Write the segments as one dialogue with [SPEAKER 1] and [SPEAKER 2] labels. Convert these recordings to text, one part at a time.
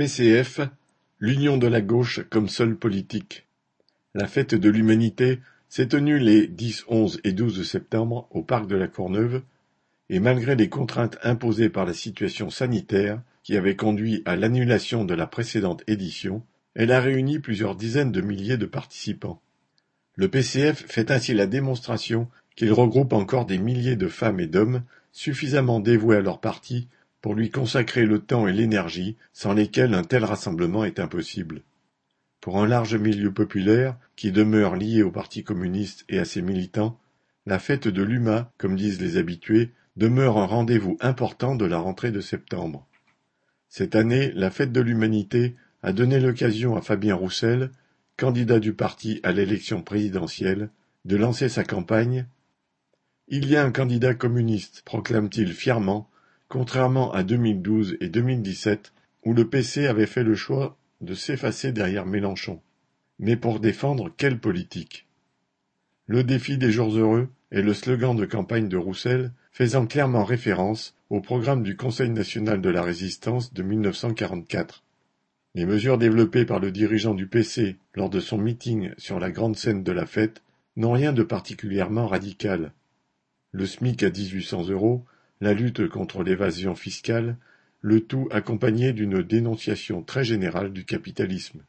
[SPEAKER 1] PCF, l'union de la gauche comme seule politique. La fête de l'Humanité s'est tenue les 10, 11 et 12 septembre au parc de la Courneuve, et malgré les contraintes imposées par la situation sanitaire qui avait conduit à l'annulation de la précédente édition, elle a réuni plusieurs dizaines de milliers de participants. Le PCF fait ainsi la démonstration qu'il regroupe encore des milliers de femmes et d'hommes suffisamment dévoués à leur parti pour lui consacrer le temps et l'énergie sans lesquels un tel rassemblement est impossible. Pour un large milieu populaire, qui demeure lié au Parti communiste et à ses militants, la fête de l'UMA, comme disent les habitués, demeure un rendez-vous important de la rentrée de septembre. Cette année, la fête de l'humanité a donné l'occasion à Fabien Roussel, candidat du parti à l'élection présidentielle, de lancer sa campagne. Il y a un candidat communiste, proclame-t-il fièrement, contrairement à 2012 et 2017 où le PC avait fait le choix de s'effacer derrière Mélenchon. Mais pour défendre quelle politique? Le défi des jours heureux est le slogan de campagne de Roussel faisant clairement référence au programme du Conseil national de la résistance de 1944. Les mesures développées par le dirigeant du PC lors de son meeting sur la grande scène de la fête n'ont rien de particulièrement radical. Le SMIC à 1800 euros, la lutte contre l'évasion fiscale, le tout accompagné d'une dénonciation très générale du capitalisme.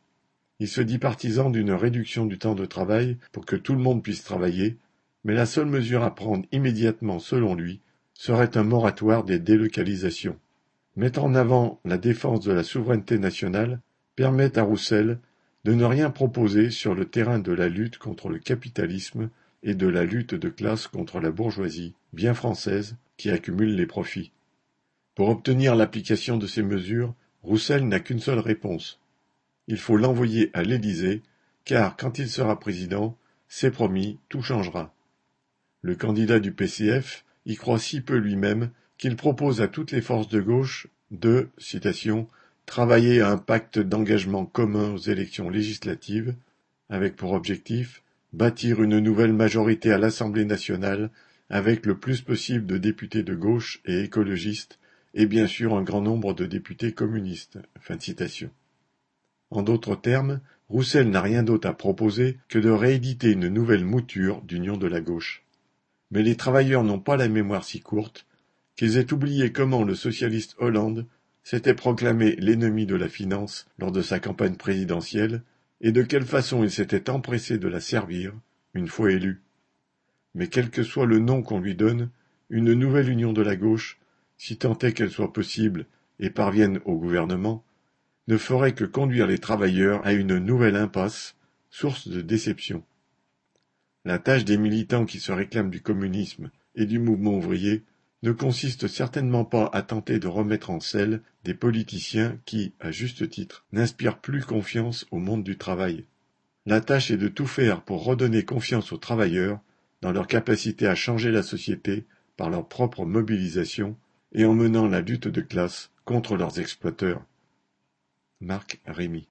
[SPEAKER 1] Il se dit partisan d'une réduction du temps de travail pour que tout le monde puisse travailler, mais la seule mesure à prendre immédiatement selon lui serait un moratoire des délocalisations. Mettre en avant la défense de la souveraineté nationale permet à Roussel de ne rien proposer sur le terrain de la lutte contre le capitalisme et de la lutte de classe contre la bourgeoisie, bien française, qui accumule les profits. Pour obtenir l'application de ces mesures, Roussel n'a qu'une seule réponse. Il faut l'envoyer à l'Élysée, car quand il sera président, c'est promis, tout changera. Le candidat du PCF y croit si peu lui-même qu'il propose à toutes les forces de gauche de, citation, travailler à un pacte d'engagement commun aux élections législatives, avec pour objectif bâtir une nouvelle majorité à l'Assemblée nationale avec le plus possible de députés de gauche et écologistes, et bien sûr un grand nombre de députés communistes. En d'autres termes, Roussel n'a rien d'autre à proposer que de rééditer une nouvelle mouture d'union de la gauche. Mais les travailleurs n'ont pas la mémoire si courte qu'ils aient oublié comment le socialiste Hollande s'était proclamé l'ennemi de la finance lors de sa campagne présidentielle et de quelle façon il s'était empressé de la servir, une fois élu mais quel que soit le nom qu'on lui donne, une nouvelle union de la gauche, si tant est qu'elle soit possible et parvienne au gouvernement, ne ferait que conduire les travailleurs à une nouvelle impasse, source de déception. La tâche des militants qui se réclament du communisme et du mouvement ouvrier ne consiste certainement pas à tenter de remettre en selle des politiciens qui, à juste titre, n'inspirent plus confiance au monde du travail. La tâche est de tout faire pour redonner confiance aux travailleurs dans leur capacité à changer la société par leur propre mobilisation et en menant la lutte de classe contre leurs exploiteurs. Marc Rémy